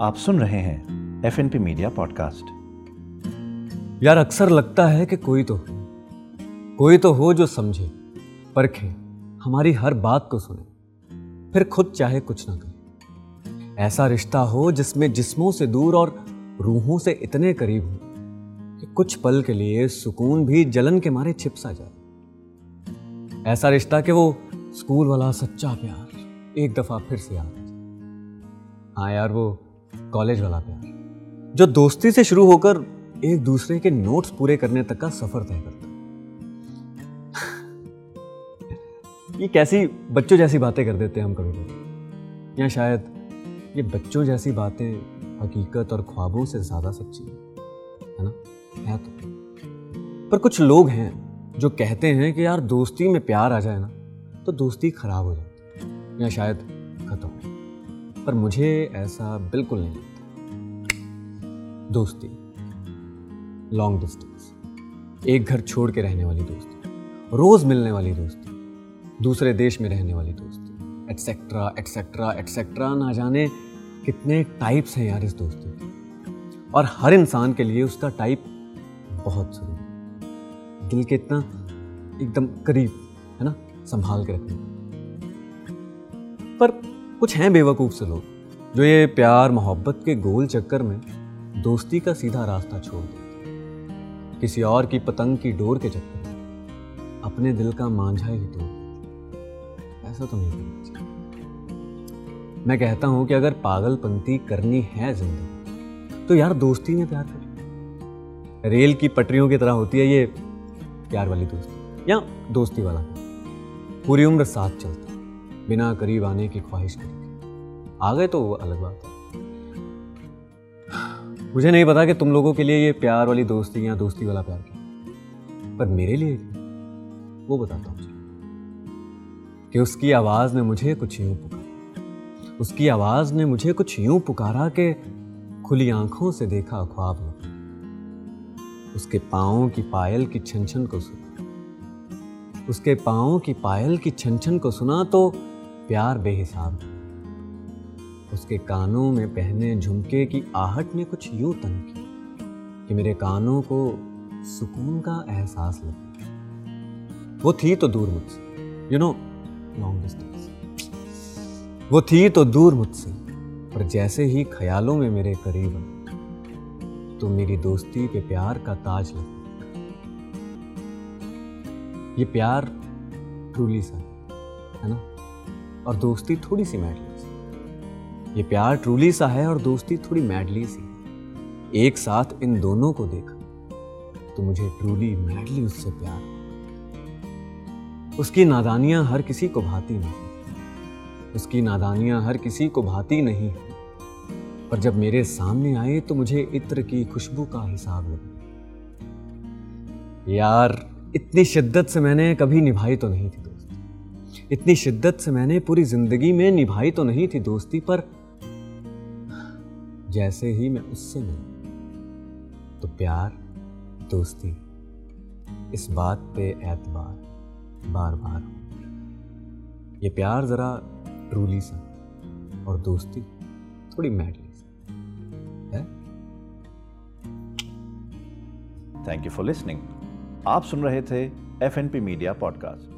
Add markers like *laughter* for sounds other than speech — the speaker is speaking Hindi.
आप सुन रहे हैं F N P media podcast यार अक्सर लगता है कि कोई तो कोई तो हो जो समझे, परखे, हमारी हर बात को सुने। फिर खुद चाहे कुछ ना करे। ऐसा रिश्ता हो जिसमें जिस्मों से दूर और रूहों से इतने करीब हो कि कुछ पल के लिए सुकून भी जलन के मारे छिप सा जाए। ऐसा रिश्ता कि वो स्कूल वाला सच्चा प्यार एक दफ़ा फिर से आ हाँ यार, वो कॉलेज वाला प्यार जो दोस्ती से शुरू होकर एक दूसरे के नोट्स पूरे करने तक का सफ़र तय करता *laughs* ये कैसी बच्चों जैसी बातें कर देते हैं हम कभी कभी। या शायद ये बच्चों जैसी बातें हकीकत और ख्वाबों से ज़्यादा सच्ची है ना? है तो। पर कुछ लोग हैं जो कहते हैं कि यार दोस्ती में प्यार आ जाए ना तो दोस्ती खराब हो जाती है, या शायद खत्म पर मुझे ऐसा बिल्कुल नहीं लगता। दोस्ती। लॉन्ग डिस्टेंस एक घर छोड़ के रहने वाली दोस्ती। रोज मिलने वाली दोस्ती। दूसरे देश में रहने वाली दोस्ती। एटसेट्रा एटसेट्रा एटसेट्रा ना जाने कितने टाइप्स हैं यार इस दोस्ती के। और हर इंसान के लिए उसका टाइप बहुत ज़रूरी दिल के इतना एकदम करीब, है ना? संभाल के रखने। पर कुछ हैं बेवकूफ़ से लोग, जो ये प्यार, मोहब्बत के गोल चक्कर में दोस्ती का सीधा रास्ता छोड़ देते किसी और की पतंग की डोर के चक्कर में अपने दिल का मांझा ही तोड़ ऐसा तो नहीं करना चाहिए। मैं कहता हूँ कि अगर पागलपंती करनी है ज़िंदगी तो यार दोस्ती में प्यार कर। रेल की पटरियों की तरह होती है ये प्यार वाली दोस्ती, या दोस्ती वाला। पूरी उम्र साथ चलता बिना करीब आने की ख्वाहिश करी आ गए तो वो अलग बात है। मुझे नहीं पता कि तुम लोगों के लिए ये प्यार वाली दोस्ती या दोस्ती वाला प्यार क्या पर मेरे लिए वो बताता हूँ कि उसकी आवाज़ ने मुझे कुछ यूँ पुकारा। उसकी आवाज़ ने मुझे कुछ यूँ पुकारा कि खुली आँखों से देखा ख्वाब में उसके पाओ की पायल की छन छन को सुना। उसके पाओ की पायल की छन छन को सुना तो प्यार बेहिसाब। उसके कानों में पहने झुमके की आहट ने कुछ यूँ तंग की कि मेरे कानों को सुकून का एहसास लगा। वो थी तो दूर मुझसे यू नो लॉन्ग डिस्टेंस वो थी तो दूर मुझसे, पर जैसे ही ख्यालों में मेरे करीब तो मेरी दोस्ती पे प्यार का ताज लगा। ये प्यार ट्रूली सा है ना? और दोस्ती थोड़ी सी मैडली सी। ये प्यार ट्रूली सा है और दोस्ती थोड़ी मैडली सी। है एक साथ इन दोनों को देखा तो मुझे ट्रूली मैडली उससे प्यार उसकी नादानियाँ हर किसी को भाती नहीं। उसकी नादानियाँ हर किसी को भाती नहीं। पर जब मेरे सामने आए तो मुझे इत्र की खुशबू का हिसाब लगा। यार, इतनी शिद्दत से मैंने कभी निभाई तो नहीं थी। इतनी शिद्दत से मैंने पूरी ज़िंदगी में निभाई तो नहीं थी दोस्ती, पर जैसे ही मैं उससे मिला तो प्यार, दोस्ती, इस बात पे एतबार बार बार हो ये प्यार जरा ट्रूली सा और दोस्ती थोड़ी मैडली सा थैंक यू फॉर लिसनिंग आप सुन रहे थे F N P media podcast